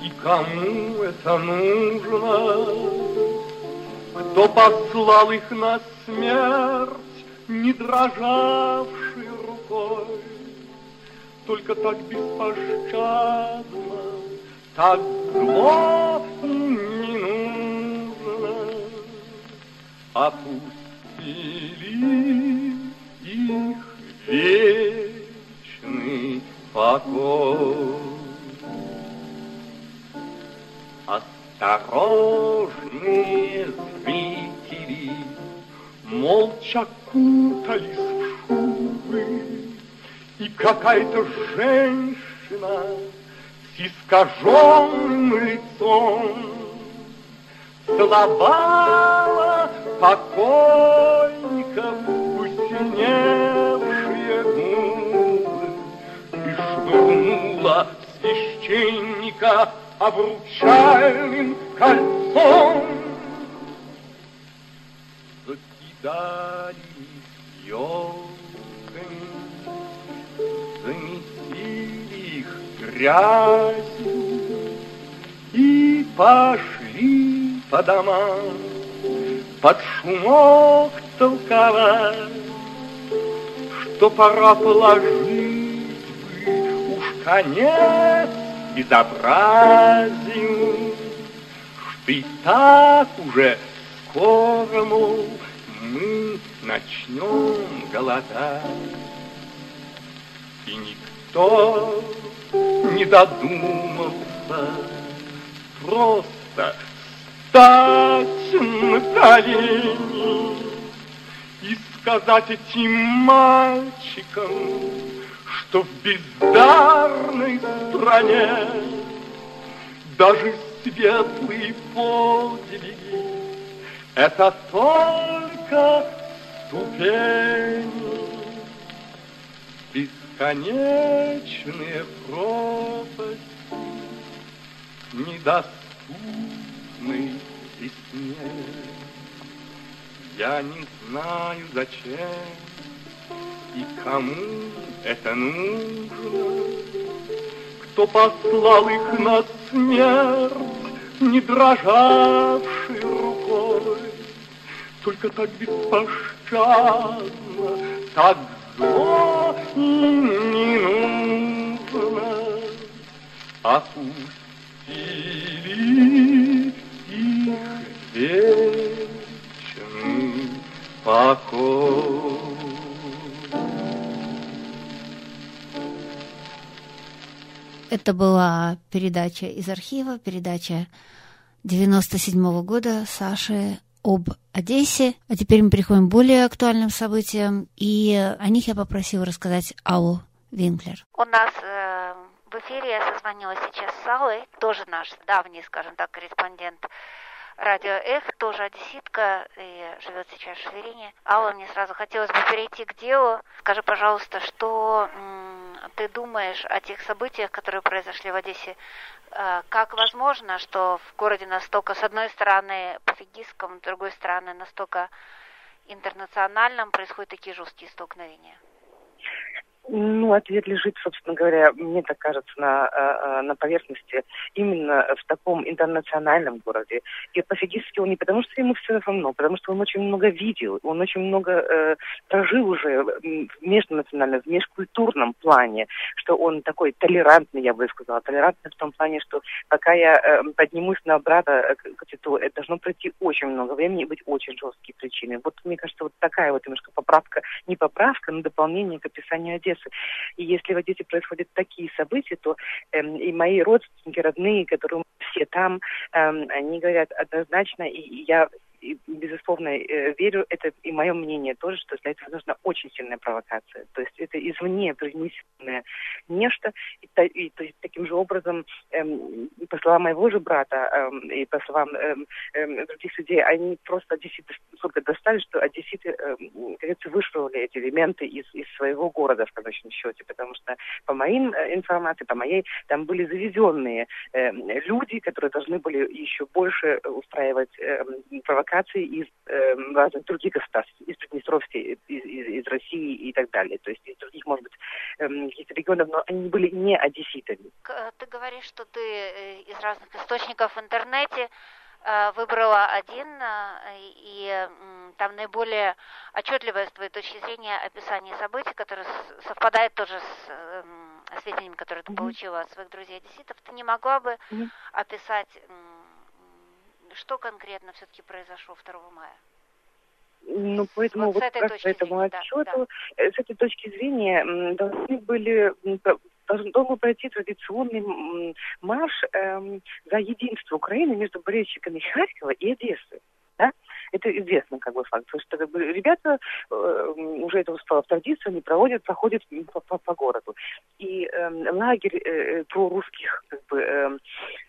и кому это нужно? Кто послал их на смерть, не дрожавшей рукой? Только так беспощадно, так зло Опустили их вечный покой. Осторожные зрители молча кутались в шубы, И какая-то женщина с искаженным лицом Целовала покойников посиневшие губы И швырнула священника обручальным кольцом. Закидали елками, замесили их грязью и пошли по домам под шумок толковать, что пора положить бы уж конец безобразию, Что и так уже скоро, мол, мы начнем голодать. И никто не додумался просто стать на колени и сказать этим мальчикам, что в бездарной стране даже светлые подвиги — это только ступени, бесконечные пропасти, недоступны весне. Я не знаю, зачем и кому это нужно? Кто послал их на смерть, не дрожавшей рукой? Только так беспощадно, так зло им не нужно. Опустили вечный покой. Это была передача из архива, передача 97 -го года Саши об Одессе. А теперь мы переходим к более актуальным событиям, и о них я попросила рассказать Аллу Винклер. У нас э, в эфире я созвонилась сейчас с Аллой, тоже наш давний, скажем так, корреспондент радио Эх, тоже одесситка и живет сейчас в Шверине. Алла, мне сразу хотелось бы перейти к делу. Скажи, пожалуйста, что ты думаешь о тех событиях, которые произошли в Одессе? Э, как возможно, что в городе настолько, с одной стороны, пофигистском, с другой стороны, настолько интернациональном происходят такие жесткие столкновения? Ну, ответ лежит, собственно говоря, мне так кажется, на, э, э, на поверхности именно в таком интернациональном городе. И пофигистски он не потому, что ему все равно, потому что он очень много видел, он очень много э, прожил уже в межнациональном, в межкультурном плане, что он такой толерантный, я бы сказала, толерантный в том плане, что пока я э, поднимусь на брата, то это должно пройти очень много времени и быть очень жесткие причины. Вот мне кажется, вот такая вот немножко поправка, не поправка, но дополнение к описанию Одессы Одессы. И если в Одессе происходят такие события, то эм, и мои родственники, родные, которые все там, эм, они говорят однозначно, и я и, безусловно, э, верю, это и мое мнение тоже, что для этого нужна очень сильная провокация. То есть это извне принесенное нечто, и, и то есть, таким же образом, эм, по словам моего же брата эм, и по словам эм, эм, других людей, они просто одесситы столько достали, что одесситы, эм, кажется, вышвырнули эти элементы из, из своего города в конечном счете, потому что по моим э, информации, по моей, там были завезенные э, люди, которые должны были еще больше устраивать э, провокации делегации из э, разных других государств, из Приднестровской, из, из, из России и так далее. То есть из других, может быть, э, каких-то регионов, но они были не одесситами. Ты говоришь, что ты э, из разных источников в интернете э, выбрала один, э, и там наиболее отчетливое с твоей точки зрения описание событий, которое совпадает тоже с эм, сведениями, которые ты получила от своих друзей-одесситов. Ты не могла бы описать что конкретно все-таки произошло 2 мая? Ну, поэтому вот, вот как по этому зрения, отчету, да, да. Э, с этой точки зрения должны были должен, должен пройти традиционный марш эм, за единство Украины между болельщиками Харькова и Одессы. Да? Это известно как бы факт. Потому что как бы, ребята э, уже это встало в традицию, они проводят, проходят по, по, по городу. И э, лагерь э, прорусских, как бы, э,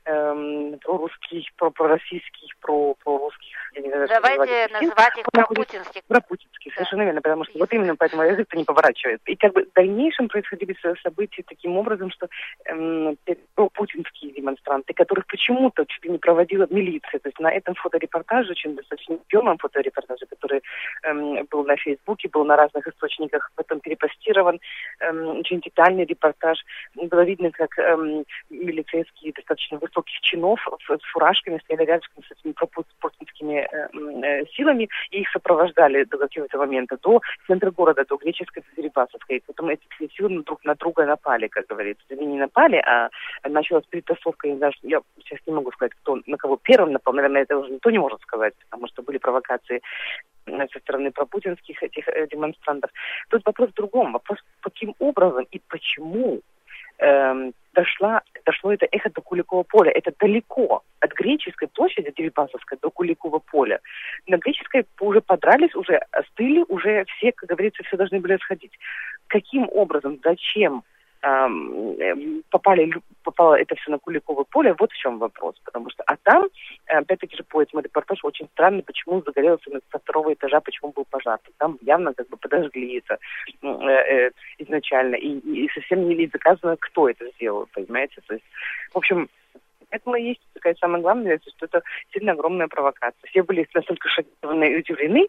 э, прорусских, про, пророссийских, про, прорусских, я не знаю, Давайте называть их пропутинских. Пропутинских, да. совершенно верно, потому что вот именно поэтому язык-то не поворачивает. И как бы в дальнейшем происходили события таким образом, что э, пропутинские демонстранты, которых почему-то чуть ли не проводила милиция, то есть на этом фоторепортаже очень достаточно объемом фоторепортажа, который эм, был на Фейсбуке, был на разных источниках, потом перепостирован. Эм, очень детальный репортаж. Было видно, как эм, милицейские достаточно высоких чинов с, с фуражками стояли рядом с этими пропутинскими эм, э, силами, и их сопровождали до какого-то момента, до центра города, до греческой Дерибасовской. Потом эти все силы друг на друга напали, как говорится. Они не напали, а началась перетасовка, я, не я сейчас не могу сказать, кто на кого первым напал, наверное, это уже никто не может сказать, потому что были были провокации со стороны пропутинских этих э, демонстрантов. Тут вопрос в другом. Вопрос, каким образом и почему эм, дошла, дошло это эхо до Куликова поля. Это далеко от греческой площади Дерибасовской до Куликова поля. На греческой уже подрались, уже остыли, уже все, как говорится, все должны были сходить. Каким образом, зачем попали, попало это все на Куликовое поле, вот в чем вопрос. Потому что, а там, опять-таки же по этому репортажу очень странно, почему загорелся со второго этажа, почему был пожар. Там явно как бы подожгли это э, э, изначально. И, и совсем не заказано, кто это сделал, понимаете? То есть, в общем, это и есть такая самая главная, что это сильно огромная провокация. Все были настолько шокированы и удивлены,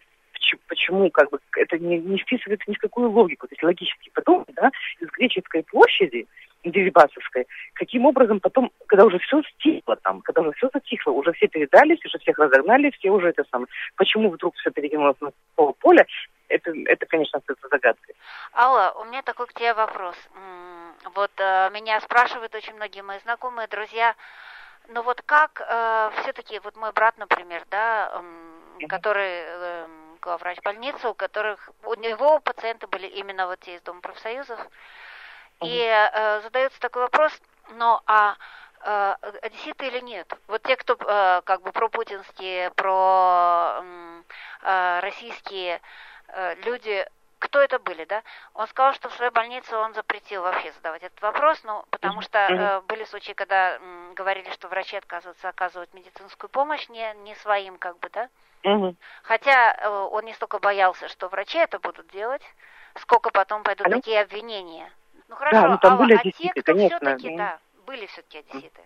почему, как бы это не, не вписывается ни в какую логику. То есть логически подумать, да, из Греческой площади Дерибасовской, каким образом потом, когда уже все стихло там, когда уже все затихло, уже все передались, уже всех разогнали, все уже это самое. Почему вдруг все перекинулось на поле, это, это, конечно, остается загадкой. Алла, у меня такой к тебе вопрос. Вот э, меня спрашивают очень многие мои знакомые, друзья, ну вот как э, все-таки, вот мой брат, например, да, э, который э, главврач больницы, у которых, у него пациенты были именно вот те из Дома профсоюзов, и э, задается такой вопрос, ну а э, одесситы или нет? Вот те, кто э, как бы пропутинские, про э, российские э, люди, кто это были, да? Он сказал, что в своей больнице он запретил вообще задавать этот вопрос, ну, потому что э, были случаи, когда э, говорили, что врачи отказываются оказывать медицинскую помощь не, не своим, как бы, да? Хотя э, он не столько боялся, что врачи это будут делать, сколько потом пойдут Алло? такие обвинения. Ну хорошо, да, ну, там а, были а те, кто все-таки, да, были все-таки одесситы.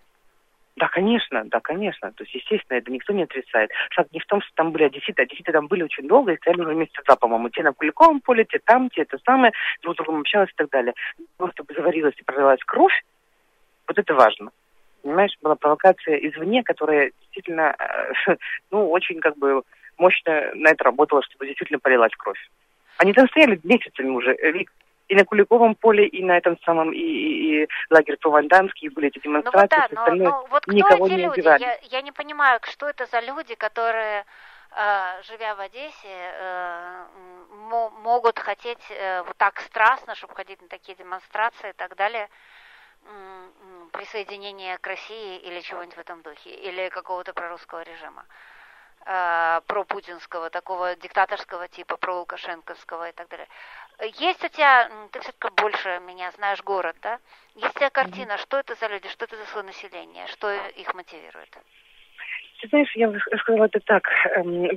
Да, конечно, да, конечно. То есть, естественно, это никто не отрицает. Шаг не в том, что там были одесситы. Одесситы там были очень долго, и стояли уже месяца два, по-моему. Те на Куликовом поле, те там, те это самое, друг с другом общалась и так далее. Чтобы заварилась и пролилась кровь, вот это важно. Понимаешь, была провокация извне, которая действительно, э, ну, очень как бы мощно на это работала, чтобы действительно полилась кровь. Они там стояли месяцами уже, Вик, и на Куликовом поле, и на этом самом, и, и, и лагерь Провандамский, были эти демонстрации, ну, вот, да, остальное. Но, но вот кто никого эти не люди? Я, я не понимаю, что это за люди, которые э, живя в Одессе, э, могут хотеть э, вот так страстно, чтобы ходить на такие демонстрации и так далее, присоединение к России или чего-нибудь в этом духе, или какого-то прорусского режима про путинского, такого диктаторского типа, про лукашенковского и так далее. Есть у тебя, ты все-таки больше меня знаешь город, да? Есть у тебя картина, что это за люди, что это за свое население, что их мотивирует? Ты знаешь, я бы сказала это так. Эм,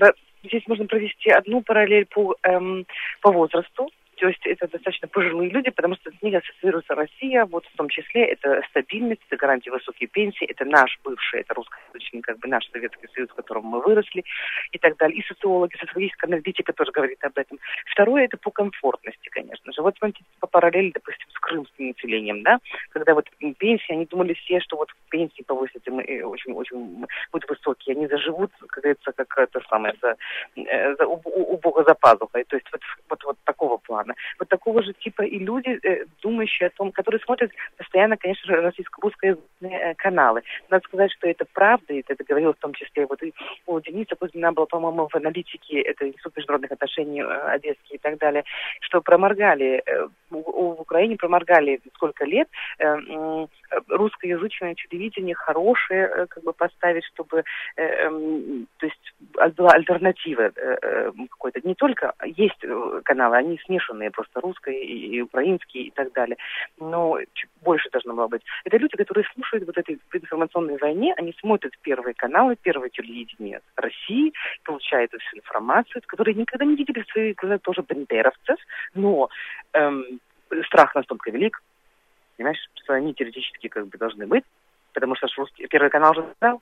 здесь можно провести одну параллель по, эм, по возрасту. То есть это достаточно пожилые люди, потому что с ними ассоциируется Россия, вот в том числе это стабильность, это гарантия высокие пенсии, это наш бывший, это русскоязычный, как бы наш Советский Союз, в котором мы выросли и так далее. И социологи, социологическая аналитика тоже говорит об этом. Второе, это по комфортности, конечно же. Вот смотрите, по параллели, допустим, с крымским населением, да, когда вот пенсии, они думали все, что вот пенсии повысятся, мы очень-очень будут высокие, они заживут, как говорится, как это самое, за, э, за, у, у Бога за пазухой. То есть вот, вот, вот такого плана плана. Вот такого же типа и люди, э, думающие о том, которые смотрят постоянно, конечно же, российско-русские э, каналы. Надо сказать, что это правда, и это говорилось в том числе, вот и у Дениса Кузьмина было, по-моему, в аналитике, это Институт международных отношений э, Одесский и так далее, что проморгали, в Украине проморгали сколько лет, русскоязычное телевидение хорошее, как бы поставить, чтобы, э, э, то есть была альтернатива какой-то. Не только есть каналы, они смешаны смешанные, просто русские и, и украинские и так далее. Но больше должно было быть. Это люди, которые слушают вот этой информационной войне, они смотрят первые каналы, первое телевидение России, получают всю информацию, которые никогда не видели в свои глаза тоже бендеровцев, но эм, страх настолько велик, понимаешь, что они теоретически как бы должны быть, потому что русский, первый канал уже знал,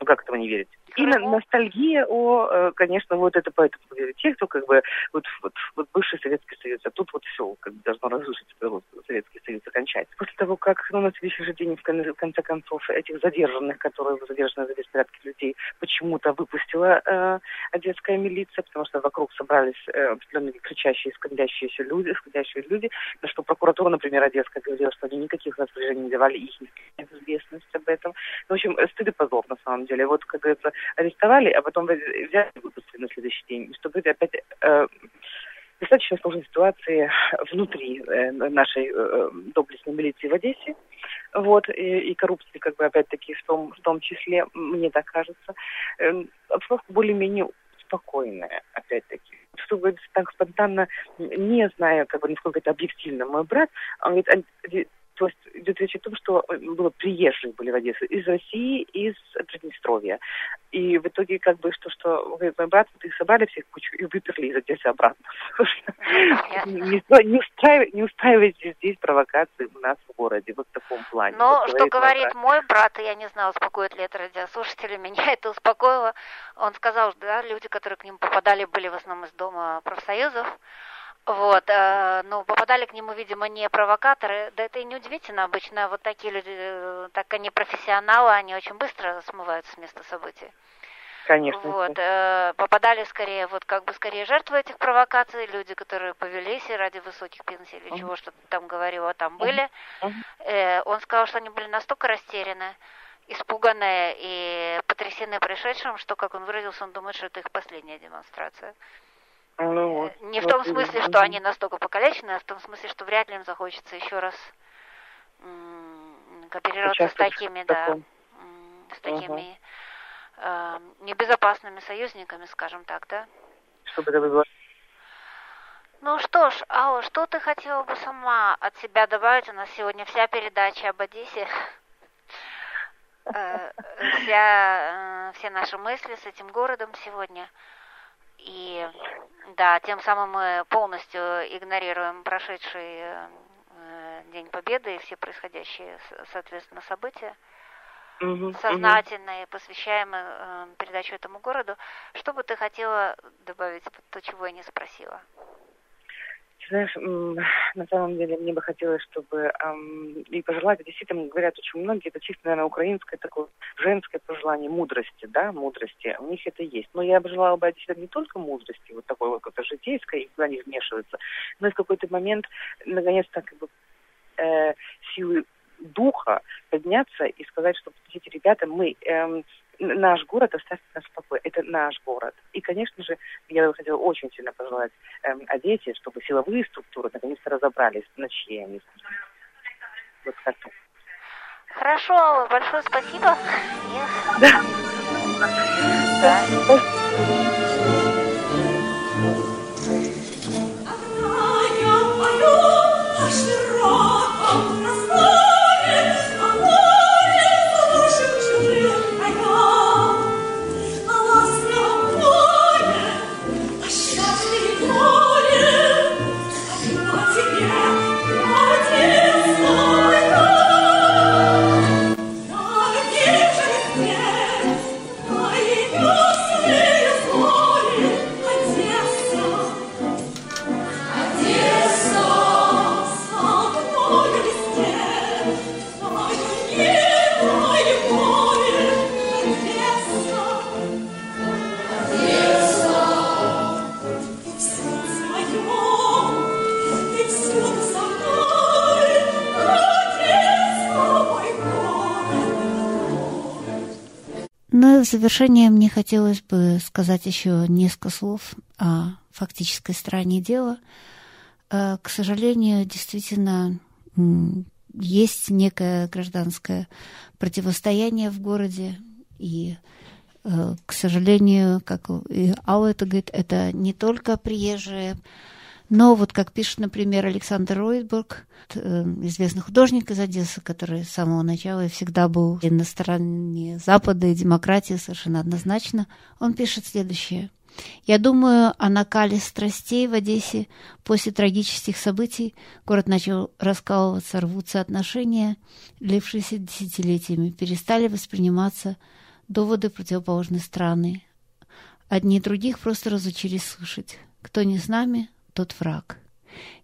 ну как этого не верить? И ностальгия о, э, конечно, вот это поэтому те, кто как бы вот, вот, вот бывший Советский Союз, а тут вот все как бы должно разрушиться Советский Союз окончательно. После того, как ну, на следующий же день, в конце концов, этих задержанных, которые задержаны за беспорядки людей, почему-то выпустила э, одесская милиция, потому что вокруг собрались э, определенные кричащие, скандящиеся люди, скандящие люди, на что прокуратура, например, одесская говорила, что они никаких распоряжений не давали, их нет известность об этом. Ну, в общем, стыд и позор, на самом деле. Вот, как говорится, арестовали, а потом взяли и выпустили на следующий день. Чтобы опять э, достаточно сложной ситуации внутри э, нашей э, доблестной милиции в Одессе. Вот, и, и коррупции, как бы, опять-таки, в том, в том числе, мне так кажется. Э, более-менее спокойная, опять-таки. Что говорится так спонтанно, не знаю, как бы, насколько это объективно, мой брат, он говорит, то есть идет речь о том, что э, было приезжие были в Одессу из России, из Приднестровья. И в итоге как бы что, что говорит, мой брат, ты собрали всех кучу и выперли из Одессы обратно. Не, не, устраивайте, не устраивайте здесь провокации у нас в городе, вот в таком плане. Но что говорит мой брат, я не знаю, успокоит ли это радиослушатели, меня это успокоило. Он сказал, что да, люди, которые к ним попадали, были в основном из дома профсоюзов. Вот, э, ну, попадали к нему, видимо, не провокаторы, да это и не удивительно, обычно вот такие люди, э, так они профессионалы, они очень быстро смываются с места событий. Конечно. Вот, э, попадали скорее, вот как бы скорее жертвы этих провокаций, люди, которые повелись ради высоких пенсий или uh-huh. чего, что там говорила, там были. Uh-huh. Э, он сказал, что они были настолько растеряны, испуганные и потрясены происшедшим, что, как он выразился, он думает, что это их последняя демонстрация. Ну, вот, Не в том смысле, что они настолько покалечены, а в том смысле, что вряд ли им захочется еще раз кооперироваться с такими, да, с такими угу. э, небезопасными союзниками, скажем так, да? Чтобы это было ну что ж, Алла, что ты хотела бы сама от себя добавить? У нас сегодня вся передача об Одессе. Э, вся, э, все наши мысли с этим городом сегодня. И да, тем самым мы полностью игнорируем прошедший э, День Победы и все происходящие, соответственно, события. Угу, сознательно угу. и посвящаем э, передачу этому городу. Что бы ты хотела добавить, то, чего я не спросила? Знаешь, на самом деле мне бы хотелось, чтобы эм, и пожелать, действительно говорят очень многие, это чисто, наверное, украинское такое женское пожелание мудрости, да, мудрости, у них это есть. Но я бы желала бы действительно не только мудрости, вот такой вот какой-то житейской, и куда не вмешиваться, но и в какой-то момент, наконец-то, как бы э, силы духа подняться и сказать, что, эти ребята, мы эм, наш город оставьте нас в покое. Это наш город. И, конечно же, я бы хотела очень сильно пожелать эм, Одессе, чтобы силовые структуры наконец-то разобрались, на чьи они. Вот как-то. Хорошо, большое спасибо. Да. да. Ну завершение мне хотелось бы сказать еще несколько слов о фактической стороне дела. Э, к сожалению, действительно есть некое гражданское противостояние в городе, и, э, к сожалению, как и Алла это говорит, это не только приезжие но вот как пишет, например, Александр Ройтбург, э, известный художник из Одессы, который с самого начала и всегда был на стороне Запада и демократии совершенно однозначно, он пишет следующее. Я думаю, о накале страстей в Одессе после трагических событий город начал раскалываться, рвутся отношения, лившиеся десятилетиями, перестали восприниматься доводы противоположной страны. Одни других просто разучились слышать. Кто не с нами, тот враг.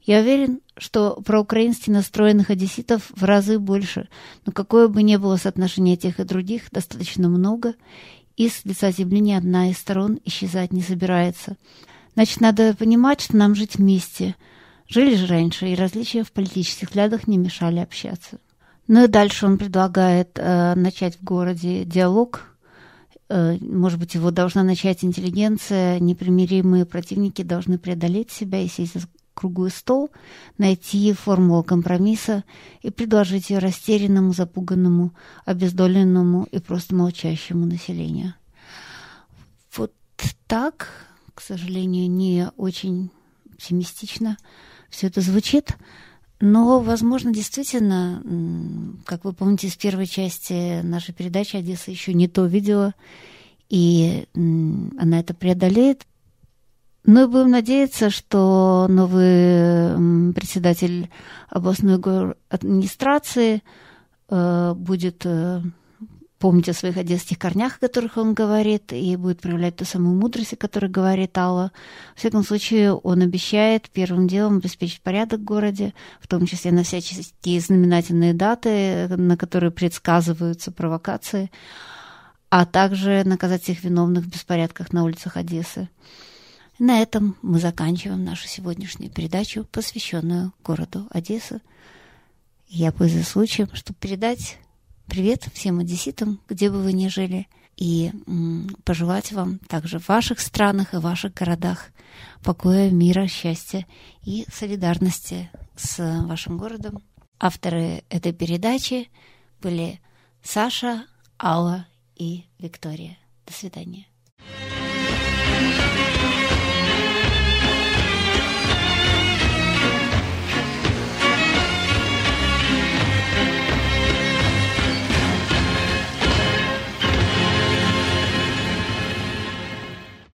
Я уверен, что проукраински настроенных одесситов в разы больше, но какое бы ни было соотношение тех и других, достаточно много, и с лица земли ни одна из сторон исчезать не собирается. Значит, надо понимать, что нам жить вместе. Жили же раньше, и различия в политических взглядах не мешали общаться. Ну и дальше он предлагает э, начать в городе диалог может быть, его должна начать интеллигенция, непримиримые противники должны преодолеть себя и сесть за круглый стол, найти формулу компромисса и предложить ее растерянному, запуганному, обездоленному и просто молчащему населению. Вот так, к сожалению, не очень оптимистично все это звучит. Но, возможно, действительно, как вы помните из первой части нашей передачи, Одесса еще не то видела, и она это преодолеет. Мы будем надеяться, что новый председатель областной администрации э, будет э, помнить о своих одесских корнях, о которых он говорит, и будет проявлять ту самую мудрость, о которой говорит Алла. В всяком случае, он обещает первым делом обеспечить порядок в городе, в том числе на всяческие знаменательные даты, на которые предсказываются провокации, а также наказать всех виновных в беспорядках на улицах Одессы. На этом мы заканчиваем нашу сегодняшнюю передачу, посвященную городу Одесса. Я пользуюсь случаем, чтобы передать привет всем одесситам, где бы вы ни жили, и пожелать вам также в ваших странах и ваших городах покоя, мира, счастья и солидарности с вашим городом. Авторы этой передачи были Саша, Алла и Виктория. До свидания.